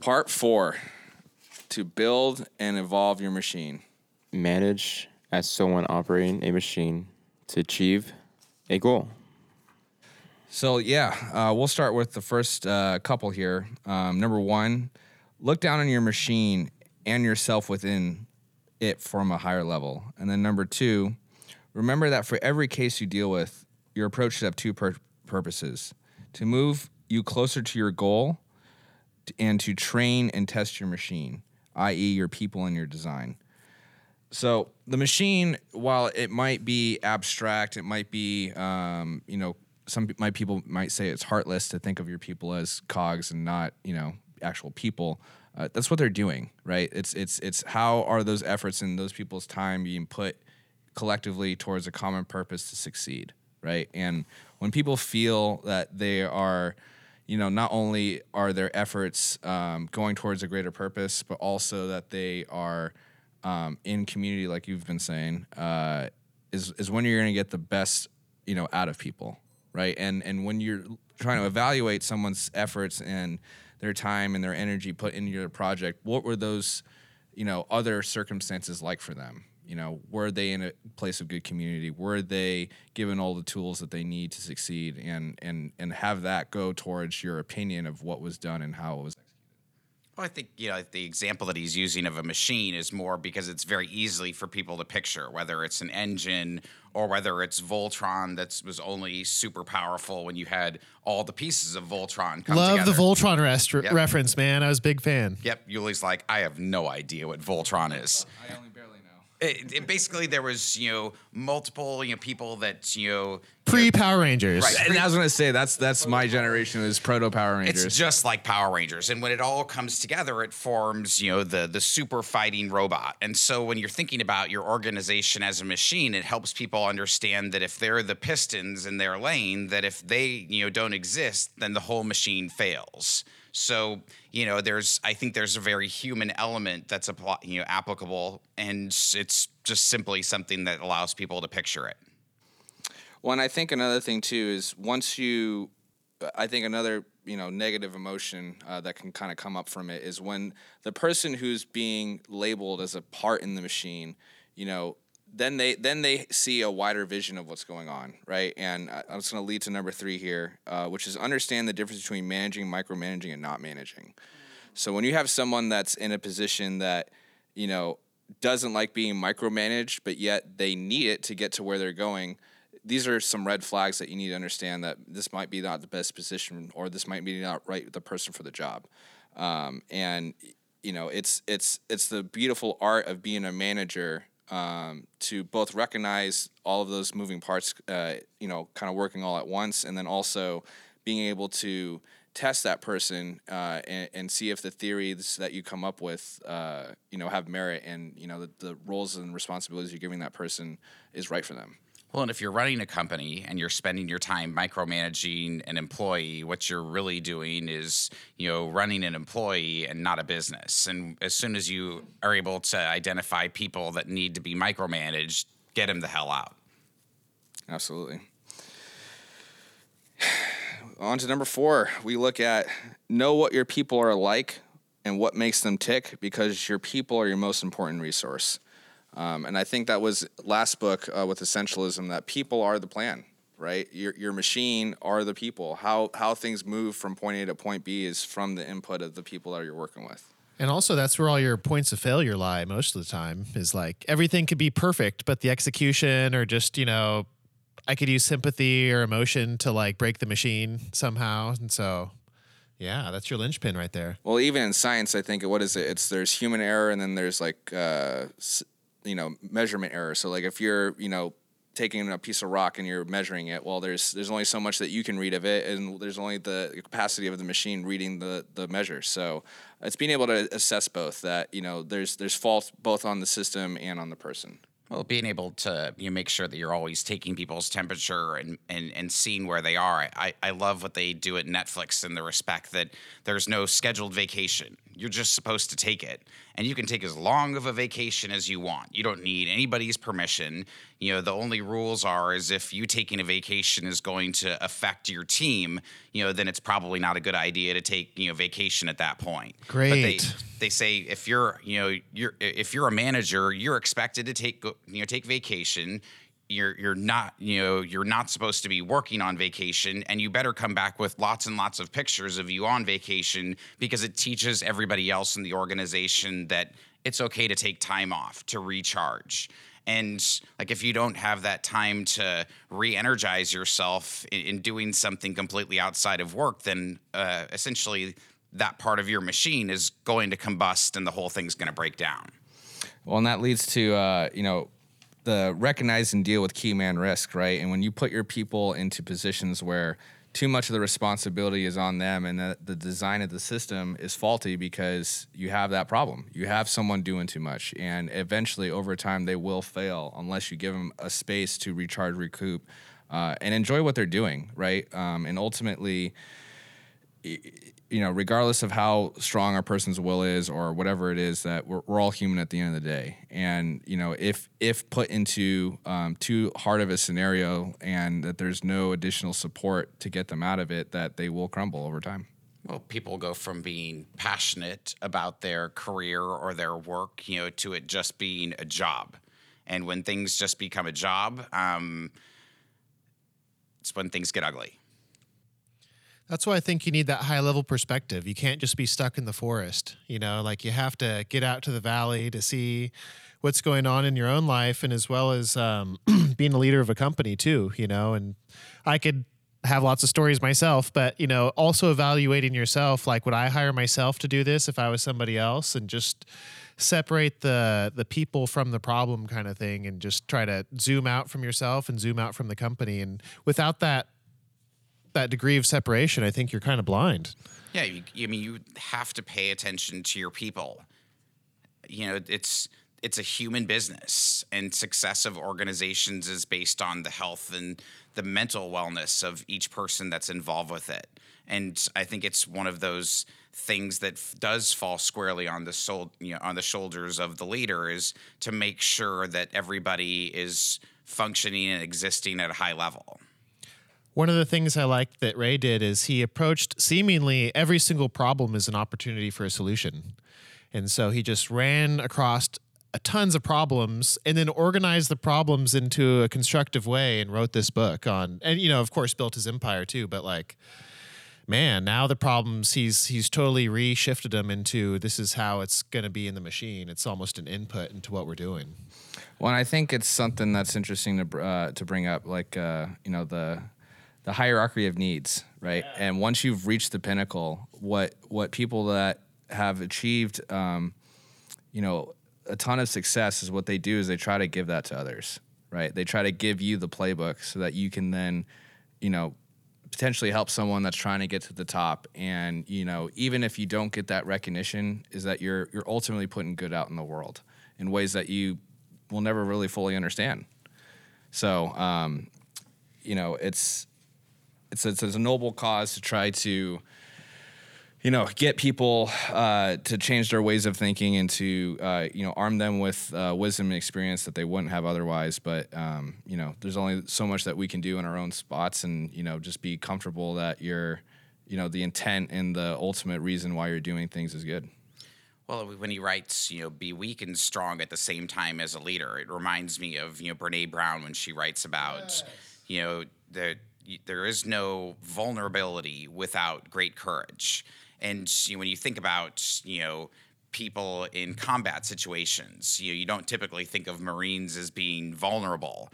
Part four to build and evolve your machine. Manage as someone operating a machine to achieve a goal. So, yeah, uh, we'll start with the first uh, couple here. Um, number one, look down on your machine and yourself within it from a higher level. And then number two, remember that for every case you deal with, your approach should have two pur- purposes to move you closer to your goal and to train and test your machine, i.e., your people and your design. So the machine, while it might be abstract, it might be, um, you know, some my people might say it's heartless to think of your people as cogs and not, you know, actual people. Uh, that's what they're doing, right? It's it's it's how are those efforts and those people's time being put collectively towards a common purpose to succeed, right? And when people feel that they are you know, not only are their efforts um, going towards a greater purpose, but also that they are um, in community, like you've been saying, uh, is is when you're going to get the best, you know, out of people, right? And and when you're trying to evaluate someone's efforts and their time and their energy put into your project, what were those, you know, other circumstances like for them? You know, were they in a place of good community? Were they given all the tools that they need to succeed, and and and have that go towards your opinion of what was done and how it was executed? Well, I think you know the example that he's using of a machine is more because it's very easily for people to picture, whether it's an engine or whether it's Voltron that was only super powerful when you had all the pieces of Voltron come Love together. the Voltron rest- Yep. reference, man. I was a big fan. Yep, Yuli's like, I have no idea what Voltron is. I only barely know. It, it basically, there was you know multiple you know people that you know Pre Power Rangers. Right. And I was gonna say that's that's my generation is proto Power Rangers. It's just like Power Rangers, and when it all comes together, it forms you know the the super fighting robot. And so when you're thinking about your organization as a machine, it helps people understand that if they're the pistons in their lane, that if they you know don't exist, then the whole machine fails. So you know, there's I think there's a very human element that's you know applicable, and it's just simply something that allows people to picture it. Well, and I think another thing too is once you, I think another you know negative emotion uh, that can kind of come up from it is when the person who's being labeled as a part in the machine, you know, then they then they see a wider vision of what's going on, right? And I, I was going to lead to number three here, uh, which is understand the difference between managing, micromanaging, and not managing. So when you have someone that's in a position that you know doesn't like being micromanaged, but yet they need it to get to where they're going, these are some red flags that you need to understand that this might be not the best position or this might be not right the person for the job. Um, and you know, it's it's it's the beautiful art of being a manager um, to both recognize all of those moving parts, uh, you know, kind of working all at once, and then also being able to test that person uh, and, and see if the theories that you come up with, uh, you know, have merit and you know the, the roles and responsibilities you're giving that person is right for them. Well, and if you're running a company and you're spending your time micromanaging an employee, what you're really doing is, you know, running an employee and not a business. And as soon as you are able to identify people that need to be micromanaged, get them the hell out. Absolutely. On to number four, we look at know what your people are like and what makes them tick because your people are your most important resource. Um, and I think that was last book uh, with essentialism that people are the plan, right? Your, your machine are the people. How, how things move from point A to point B is from the input of the people that you're working with. And also, that's where all your points of failure lie most of the time. Is like everything could be perfect, but the execution or just you know, I could use sympathy or emotion to like break the machine somehow. And so, yeah, that's your linchpin right there. Well, even in science, I think what is it? It's there's human error and then there's like uh, s- you know measurement error. So like if you're you know taking a piece of rock and you're measuring it, well, there's there's only so much that you can read of it, and there's only the capacity of the machine reading the the measure. So it's being able to assess both that you know there's there's fault both on the system and on the person. Well, being able to you know, make sure that you're always taking people's temperature and, and, and seeing where they are. I, I love what they do at Netflix in the respect that there's no scheduled vacation. You're just supposed to take it. And you can take as long of a vacation as you want. You don't need anybody's permission. You know, the only rules are is if you taking a vacation is going to affect your team, you know, then it's probably not a good idea to take, you know, vacation at that point. Great. But they, they say if you're you know you're if you're a manager you're expected to take you know take vacation you're you're not you know you're not supposed to be working on vacation and you better come back with lots and lots of pictures of you on vacation because it teaches everybody else in the organization that it's okay to take time off to recharge and like if you don't have that time to re-energize yourself in, in doing something completely outside of work then uh, essentially that part of your machine is going to combust and the whole thing's going to break down. Well, and that leads to uh, you know the recognize and deal with key man risk, right? And when you put your people into positions where too much of the responsibility is on them and the, the design of the system is faulty because you have that problem. You have someone doing too much, and eventually, over time, they will fail unless you give them a space to recharge, recoup, uh, and enjoy what they're doing, right? Um, and ultimately, you know, regardless of how strong our person's will is or whatever it is, that we're, we're all human at the end of the day. And you know, if if put into um, too hard of a scenario and that there's no additional support to get them out of it, that they will crumble over time. Well, people go from being passionate about their career or their work, you know, to it just being a job. And when things just become a job, um, it's when things get ugly. That's why I think you need that high level perspective. You can't just be stuck in the forest. You know, like you have to get out to the valley to see what's going on in your own life and as well as um, being a leader of a company too, you know. And I could have lots of stories myself, but, you know, also evaluating yourself like, would I hire myself to do this if I was somebody else and just separate the the people from the problem kind of thing and just try to zoom out from yourself and zoom out from the company and without that that degree of separation, I think you're kind of blind. Yeah, you, I mean, you have to pay attention to your people. You know, it's it's a human business, and success of organizations is based on the health and the mental wellness of each person that's involved with it. And I think it's one of those things that f- does fall squarely on the soul, you know, on the shoulders of the leader is to make sure that everybody is functioning and existing at a high level. One of the things I liked that Ray did is he approached seemingly every single problem as an opportunity for a solution. And so he just ran across tons of problems and then organized the problems into a constructive way and wrote this book on and you know of course built his empire too but like man now the problems he's he's totally reshifted them into this is how it's going to be in the machine it's almost an input into what we're doing Well, I think it's something that's interesting to uh, to bring up, like uh, you know the the hierarchy of needs, right? And once you've reached the pinnacle, what what people that have achieved, um, you know, a ton of success is what they do is they try to give that to others, right? They try to give you the playbook so that you can then, you know, potentially help someone that's trying to get to the top. And you know, even if you don't get that recognition, is that you're you're ultimately putting good out in the world in ways that you will never really fully understand. So, um, you know, it's it's it's a noble cause to try to you know get people uh, to change their ways of thinking and to uh, you know arm them with uh, wisdom and experience that they wouldn't have otherwise. But um, you know there's only so much that we can do in our own spots and you know just be comfortable that you're you know the intent and the ultimate reason why you're doing things is good. Well, when he writes, you know, be weak and strong at the same time as a leader, it reminds me of, you know, Brene Brown when she writes about, you know, that y- there is no vulnerability without great courage. And you know, when you think about, you know, people in combat situations, you know, you don't typically think of Marines as being vulnerable.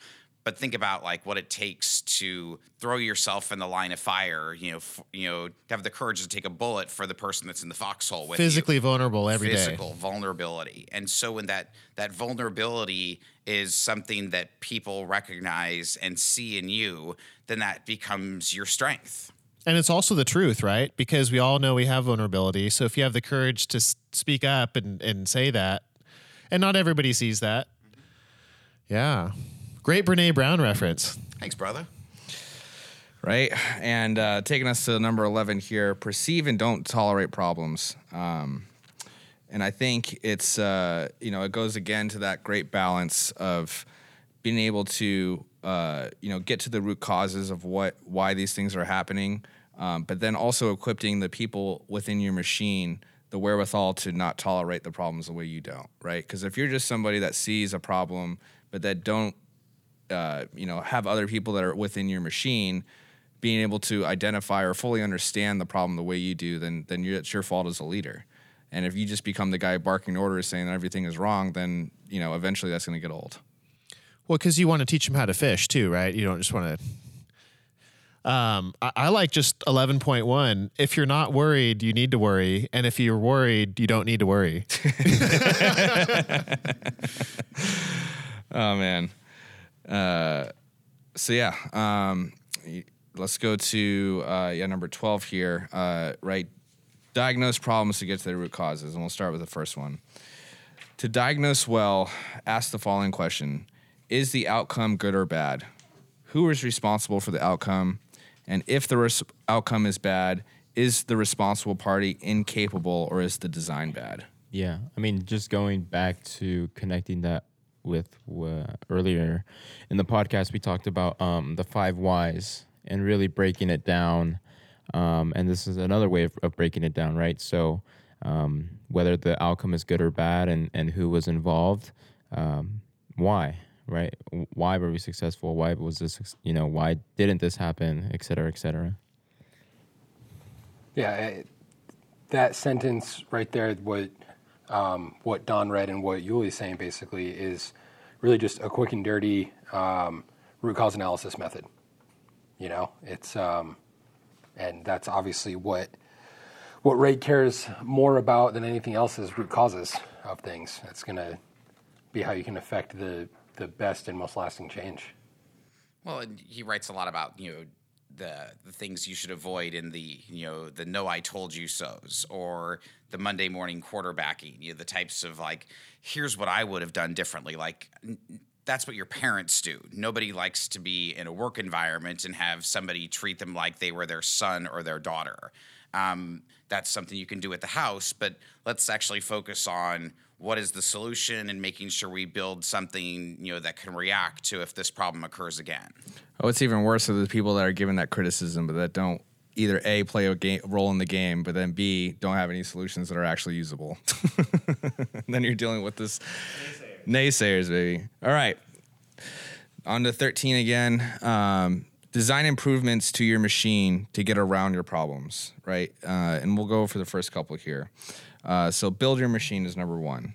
But think about like what it takes to throw yourself in the line of fire. You know, f- you know, to have the courage to take a bullet for the person that's in the foxhole with you physically vulnerable every day. physical vulnerability. And so when that that vulnerability is something that people recognize and see in you, then that becomes your strength. And it's also the truth, right? Because we all know we have vulnerability. So if you have the courage to speak up and, and say that, and not everybody sees that, mm-hmm. Yeah. Great Brene Brown reference. Thanks, brother. right? And uh, taking us to number 11 here perceive and don't tolerate problems. Um, and I think it's, uh, you know, it goes again to that great balance of being able to, uh, you know, get to the root causes of what, why these things are happening, um, but then also equipping the people within your machine the wherewithal to not tolerate the problems the way you don't, right? Because if you're just somebody that sees a problem, but that don't uh, you know have other people that are within your machine being able to identify or fully understand the problem the way you do then then it's your fault as a leader and if you just become the guy barking orders saying that everything is wrong then you know eventually that's going to get old Well, because you want to teach them how to fish too, right? You don't just want to. Um, I, I like just eleven point one. If you're not worried, you need to worry, and if you're worried, you don't need to worry. oh man uh, so yeah um, let's go to uh, yeah number 12 here uh, right diagnose problems to get to the root causes and we'll start with the first one. To diagnose well ask the following question. Is the outcome good or bad? Who is responsible for the outcome? And if the res- outcome is bad is the responsible party incapable or is the design bad? Yeah, I mean, just going back to connecting that with uh, earlier in the podcast, we talked about um, the five whys and really breaking it down. Um, and this is another way of, of breaking it down, right? So, um, whether the outcome is good or bad, and and who was involved, um, why, right? Why were we successful? Why was this? You know, why didn't this happen? Et cetera, et cetera. Yeah, it, that sentence right there, what um, what Don read and what Yuli's saying basically is really just a quick and dirty um, root cause analysis method. You know, it's um, and that's obviously what what Ray cares more about than anything else is root causes of things. That's going to be how you can affect the the best and most lasting change. Well, he writes a lot about you know the the things you should avoid in the you know the no I told you so's or the Monday morning quarterbacking. You know the types of like here's what I would have done differently. Like n- that's what your parents do. Nobody likes to be in a work environment and have somebody treat them like they were their son or their daughter. Um, that's something you can do at the house, but let's actually focus on what is the solution and making sure we build something you know that can react to if this problem occurs again. Oh, it's even worse are the people that are given that criticism, but that don't either a play a game, role in the game, but then b don't have any solutions that are actually usable. then you're dealing with this naysayers, baby. All right, on to thirteen again. Um, design improvements to your machine to get around your problems, right? Uh, and we'll go for the first couple here. Uh, so build your machine is number one.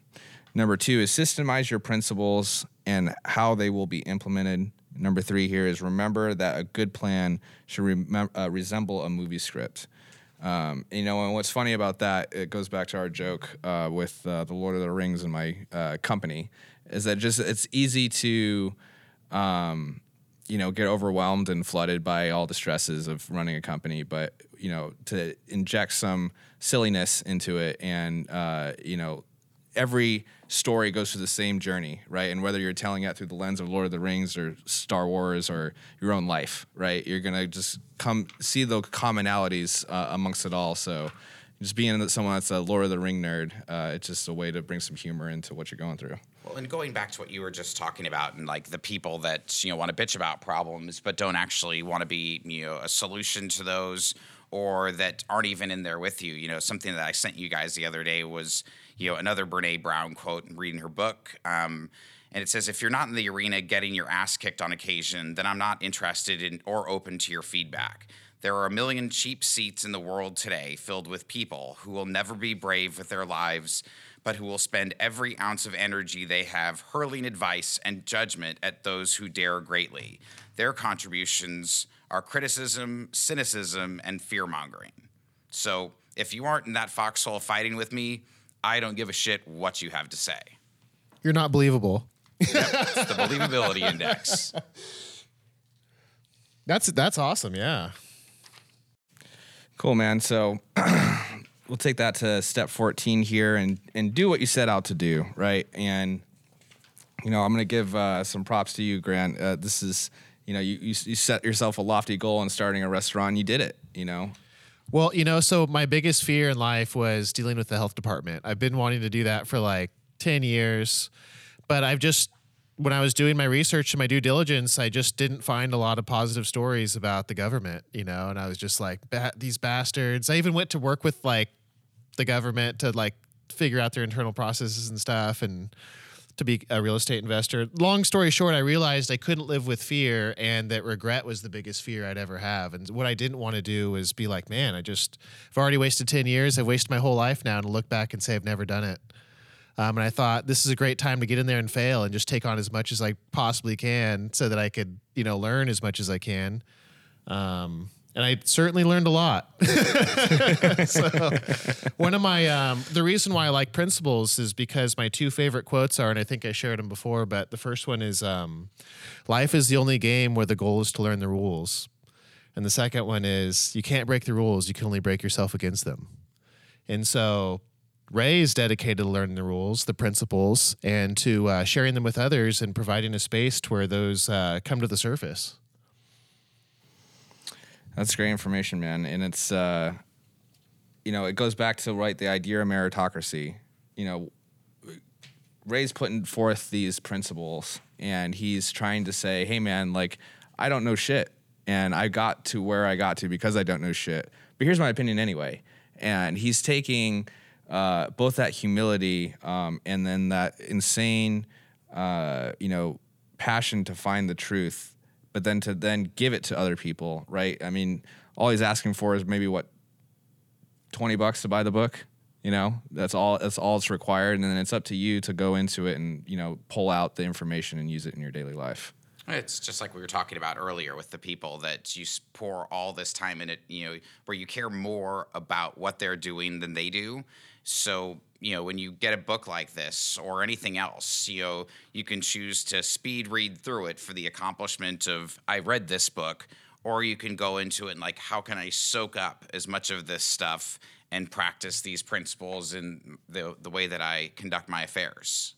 Number two is systemize your principles and how they will be implemented. Number three here is remember that a good plan should remem- uh, resemble a movie script. Um, you know, and what's funny about that, it goes back to our joke uh, with uh, the Lord of the Rings and my uh, company, is that just it's easy to, um, you know, get overwhelmed and flooded by all the stresses of running a company, but you know, to inject some silliness into it, and uh, you know, every story goes through the same journey, right? And whether you're telling it through the lens of Lord of the Rings or Star Wars or your own life, right? You're gonna just come see the commonalities uh, amongst it all. So, just being someone that's a Lord of the Ring nerd, uh, it's just a way to bring some humor into what you're going through. Well, and going back to what you were just talking about, and like the people that you know want to bitch about problems, but don't actually want to be you know a solution to those, or that aren't even in there with you. You know, something that I sent you guys the other day was you know another Brene Brown quote and reading her book. Um, and it says, if you're not in the arena getting your ass kicked on occasion, then I'm not interested in or open to your feedback. There are a million cheap seats in the world today filled with people who will never be brave with their lives, but who will spend every ounce of energy they have hurling advice and judgment at those who dare greatly. Their contributions are criticism, cynicism, and fear mongering. So if you aren't in that foxhole fighting with me, I don't give a shit what you have to say. You're not believable. It's the believability index. That's that's awesome. Yeah. Cool, man. So we'll take that to step 14 here and and do what you set out to do, right? And you know, I'm going to give uh, some props to you, Grant. Uh, this is, you know, you, you you set yourself a lofty goal in starting a restaurant. You did it. You know, Well, you know, so my biggest fear in life was dealing with the health department. I've been wanting to do that for like 10 years, but I've just, when I was doing my research and my due diligence, I just didn't find a lot of positive stories about the government, you know, and I was just like, these bastards. I even went to work with like the government to like figure out their internal processes and stuff and to be a real estate investor. Long story short, I realized I couldn't live with fear and that regret was the biggest fear I'd ever have. And what I didn't want to do was be like, man, I just, I've already wasted 10 years. I've wasted my whole life now to look back and say I've never done it. Um, and I thought this is a great time to get in there and fail and just take on as much as I possibly can so that I could, you know, learn as much as I can. Um, and I certainly learned a lot. so one of my um, the reason why I like principles is because my two favorite quotes are, and I think I shared them before, but the first one is, um, "Life is the only game where the goal is to learn the rules," and the second one is, "You can't break the rules; you can only break yourself against them." And so Ray is dedicated to learning the rules, the principles, and to uh, sharing them with others and providing a space to where those uh, come to the surface. That's great information, man. And it's, uh, you know, it goes back to right the idea of meritocracy. You know, Ray's putting forth these principles, and he's trying to say, "Hey, man, like I don't know shit, and I got to where I got to because I don't know shit. But here's my opinion anyway." And he's taking uh, both that humility um, and then that insane, uh, you know, passion to find the truth but then to then give it to other people, right? I mean, all he's asking for is maybe what twenty bucks to buy the book. You know, that's all. That's all it's required, and then it's up to you to go into it and you know pull out the information and use it in your daily life. It's just like we were talking about earlier with the people that you pour all this time in it, you know, where you care more about what they're doing than they do. So, you know, when you get a book like this or anything else, you know, you can choose to speed read through it for the accomplishment of, I read this book, or you can go into it and, like, how can I soak up as much of this stuff and practice these principles in the, the way that I conduct my affairs?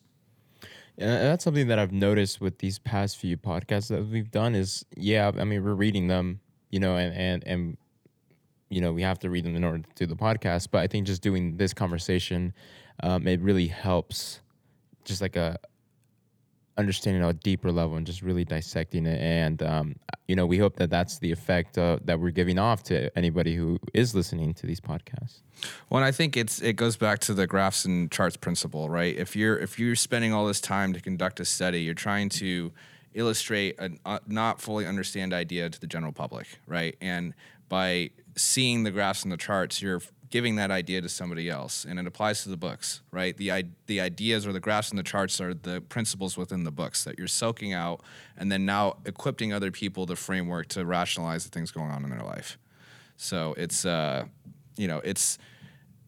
And uh, that's something that I've noticed with these past few podcasts that we've done is yeah, I mean we're reading them, you know, and and and you know we have to read them in order to do the podcast. But I think just doing this conversation, um, it really helps, just like a understanding on a deeper level and just really dissecting it. And um, you know we hope that that's the effect uh, that we're giving off to anybody who is listening to these podcasts. Well, and I think it's it goes back to the graphs and charts principle, right? If you're if you're spending all this time to conduct a study, you're trying to illustrate a uh, not fully understand idea to the general public, right? And by seeing the graphs and the charts, you're giving that idea to somebody else, and it applies to the books, right? The the ideas or the graphs and the charts are the principles within the books that you're soaking out, and then now equipping other people the framework to rationalize the things going on in their life. So it's uh, you know, it's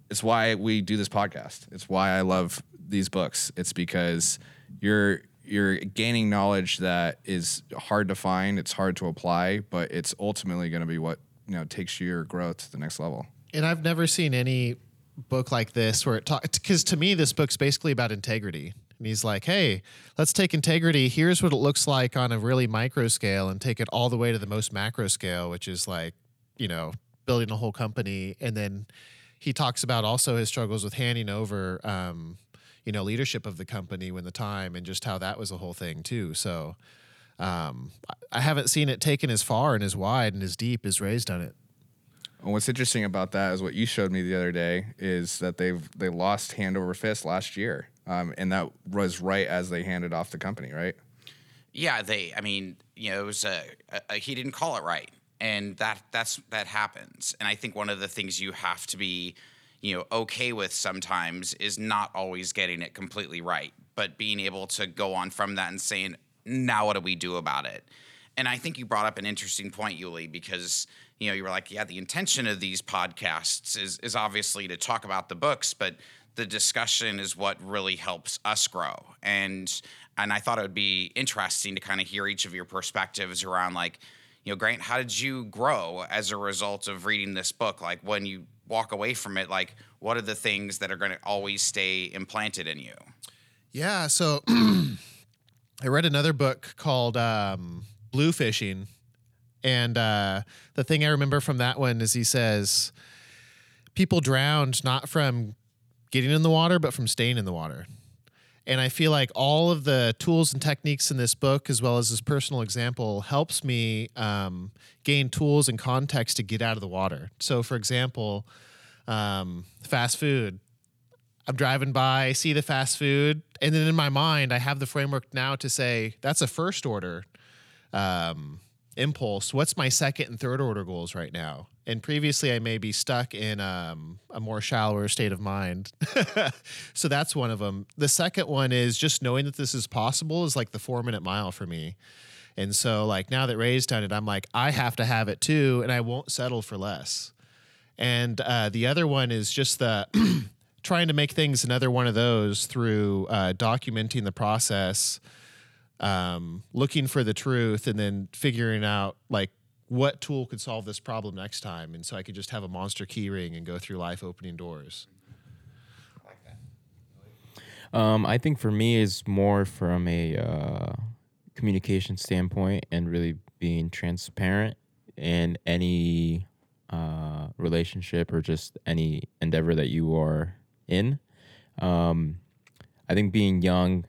it's why we do this podcast. It's why I love these books. It's because you're you're gaining knowledge that is hard to find, it's hard to apply, but it's ultimately going to be what, you know, takes your growth to the next level. And I've never seen any book like this where it talks because to me this book's basically about integrity. And he's like, "Hey, let's take integrity. Here's what it looks like on a really micro scale, and take it all the way to the most macro scale, which is like, you know, building a whole company." And then he talks about also his struggles with handing over, um, you know, leadership of the company when the time, and just how that was a whole thing too. So. Um, I- I haven't seen it taken as far and as wide and as deep as Ray's done it. And what's interesting about that is what you showed me the other day is that they've they lost hand over fist last year, um, and that was right as they handed off the company, right? Yeah, they. I mean, you know, it was a, a, a he didn't call it right, and that that's that happens. And I think one of the things you have to be, you know, okay with sometimes is not always getting it completely right, but being able to go on from that and saying, now what do we do about it? And I think you brought up an interesting point, Yuli, because you know you were like, yeah, the intention of these podcasts is is obviously to talk about the books, but the discussion is what really helps us grow. And and I thought it would be interesting to kind of hear each of your perspectives around like, you know, Grant, how did you grow as a result of reading this book? Like when you walk away from it, like what are the things that are going to always stay implanted in you? Yeah. So I read another book called um, Bluefishing, and uh, the thing I remember from that one is he says people drowned not from getting in the water, but from staying in the water. And I feel like all of the tools and techniques in this book, as well as his personal example, helps me um, gain tools and context to get out of the water. So, for example, um, fast food. I'm driving by, see the fast food, and then in my mind, I have the framework now to say that's a first order um, impulse. What's my second and third order goals right now? And previously, I may be stuck in um, a more shallower state of mind. so that's one of them. The second one is just knowing that this is possible is like the four minute mile for me. And so, like, now that Ray's done it, I'm like, I have to have it too, and I won't settle for less. And uh, the other one is just the trying to make things another one of those through uh, documenting the process, um, looking for the truth, and then figuring out like what tool could solve this problem next time. And so I could just have a monster key ring and go through life opening doors. Um, I think for me is more from a uh, communication standpoint and really being transparent in any uh, relationship or just any endeavor that you are in. Um, I think being young,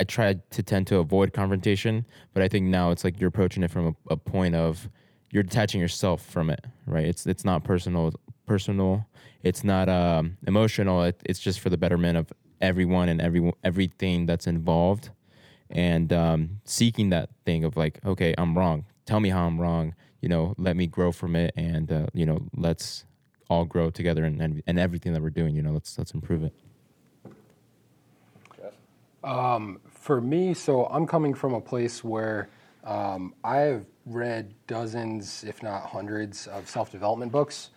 I tried to tend to avoid confrontation, but I think now it's like you're approaching it from a, a point of you're detaching yourself from it, right? It's it's not personal, personal. It's not um, emotional. It, it's just for the betterment of everyone and every everything that's involved, and um, seeking that thing of like, okay, I'm wrong. Tell me how I'm wrong. You know, let me grow from it, and uh, you know, let's all grow together and, and and everything that we're doing. You know, let's let's improve it. For me, so I'm coming from a place where um, I've read dozens, if not hundreds, of self development books.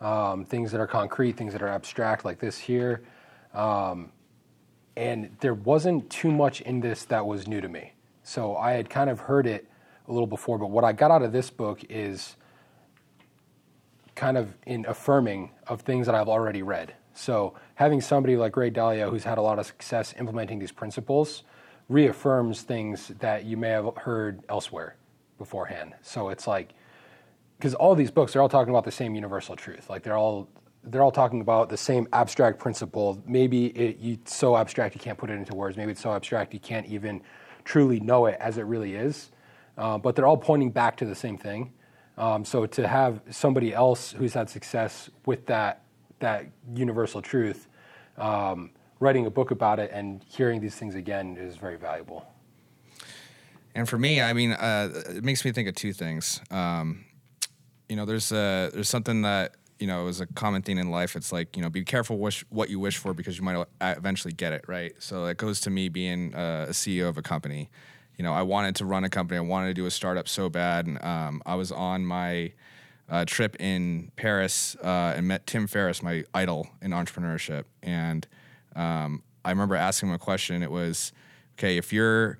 Um, things that are concrete, things that are abstract, like this here. Um, and there wasn't too much in this that was new to me. So I had kind of heard it a little before, but what I got out of this book is kind of in affirming of things that I've already read. So having somebody like Ray Dalio, who's had a lot of success implementing these principles, reaffirms things that you may have heard elsewhere beforehand. So it's like because all these books they're all talking about the same universal truth. Like they're all they're all talking about the same abstract principle. Maybe it, it's so abstract you can't put it into words. Maybe it's so abstract you can't even truly know it as it really is. Uh, but they're all pointing back to the same thing. Um, so to have somebody else who's had success with that that universal truth, um, writing a book about it and hearing these things again is very valuable. And for me, I mean, uh, it makes me think of two things. Um, you know, there's there's something that you know is a common thing in life. It's like you know, be careful wish what you wish for because you might eventually get it, right? So it goes to me being uh, a CEO of a company. You know, I wanted to run a company. I wanted to do a startup so bad. And, um, I was on my uh, trip in Paris uh, and met Tim Ferriss, my idol in entrepreneurship. And um, I remember asking him a question. It was, okay, if you're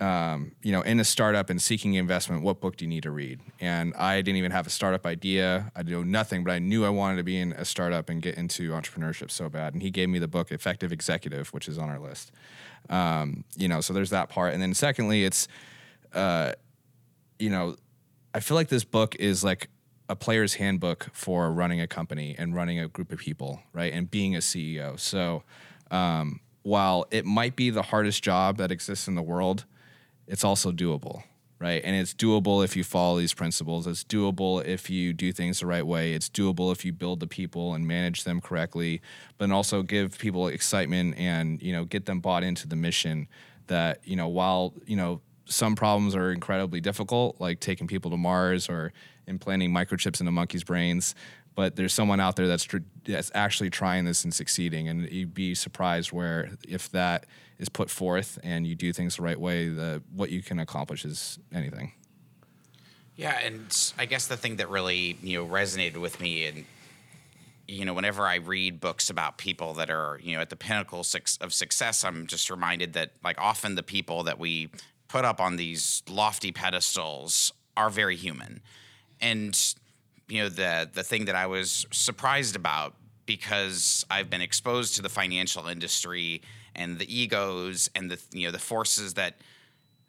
um, you know, in a startup and seeking investment, what book do you need to read? And I didn't even have a startup idea. I know nothing, but I knew I wanted to be in a startup and get into entrepreneurship so bad. And he gave me the book Effective Executive, which is on our list. Um, you know, so there's that part. And then secondly, it's, uh, you know, I feel like this book is like a player's handbook for running a company and running a group of people, right? And being a CEO. So um, while it might be the hardest job that exists in the world, it's also doable, right? And it's doable if you follow these principles. It's doable if you do things the right way. It's doable if you build the people and manage them correctly, but also give people excitement and, you know, get them bought into the mission that, you know, while, you know, some problems are incredibly difficult, like taking people to Mars or implanting microchips into monkeys' brains. But there's someone out there that's tr- that's actually trying this and succeeding, and you'd be surprised where if that is put forth and you do things the right way, the what you can accomplish is anything. Yeah, and I guess the thing that really you know resonated with me, and you know, whenever I read books about people that are you know at the pinnacle of success, I'm just reminded that like often the people that we put up on these lofty pedestals are very human, and you know the the thing that I was surprised about because I've been exposed to the financial industry and the egos and the you know the forces that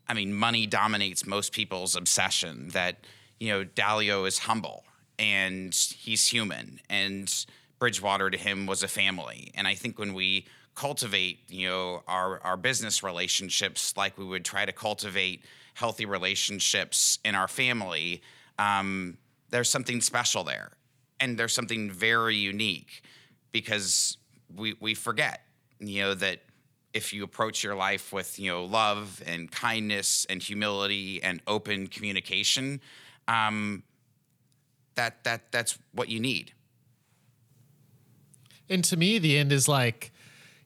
I mean money dominates most people's obsession that you know Dalio is humble and he's human and Bridgewater to him was a family. And I think when we cultivate you know our our business relationships like we would try to cultivate healthy relationships in our family um, there's something special there and there's something very unique because we we forget you know that if you approach your life with you know love and kindness and humility and open communication um, that that that's what you need And to me, the end is like,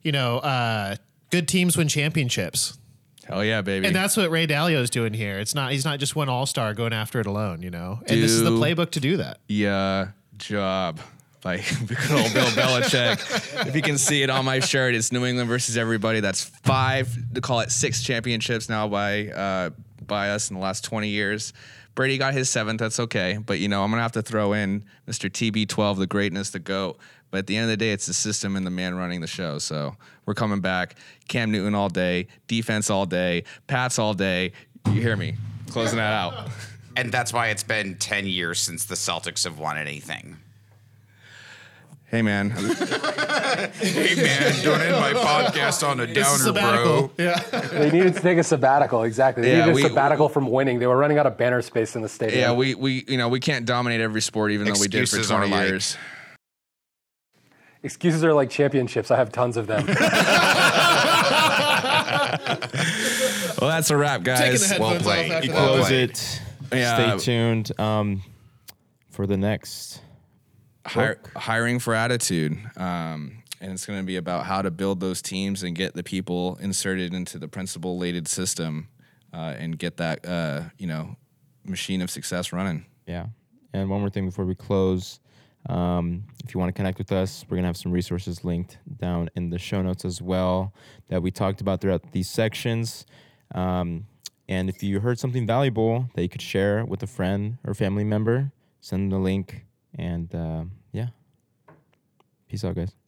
you know, uh, good teams win championships. Hell yeah, baby. And that's what Ray Dalio is doing here. It's not he's not just one all star going after it alone, you know. And this is the playbook to do that. yeah, job. Like good old Bill Belichick. if you can see it on my shirt, it's New England versus everybody. That's five to call it six championships now by uh, by us in the last twenty years. Brady got his seventh. That's okay, but you know I'm gonna have to throw in Mr. TB12, the greatness, the goat. But at the end of the day, it's the system and the man running the show. So we're coming back. Cam Newton all day, defense all day, Pats all day. You hear me? Closing that out. and that's why it's been 10 years since the celtics have won anything Hey man, hey man don't end my podcast on a downer, a sabbatical. Yeah. They needed to take a sabbatical. Exactly. They Yeah, needed we- a sabbatical from winning. They were running out of banner space in the stadium. Yeah, we we you know we can't dominate every sport even though we did for Excuses are twenty like- years. Excuses are like championships. I have tons of them. Well, that's a wrap, guys. the well headphones played. off after Well. Close played. it. Yeah. Stay tuned um, for the next. Hi- hiring for attitude, um, and it's going to be about how to build those teams and get the people inserted into the principle-laden system, uh, and get that uh, you know machine of success running. Yeah. And one more thing before we close. Um, if you want to connect with us, we're going to have some resources linked down in the show notes as well that we talked about throughout these sections. Um, and if you heard something valuable that you could share with a friend or family member, send them the link. And uh, yeah. Peace out, guys.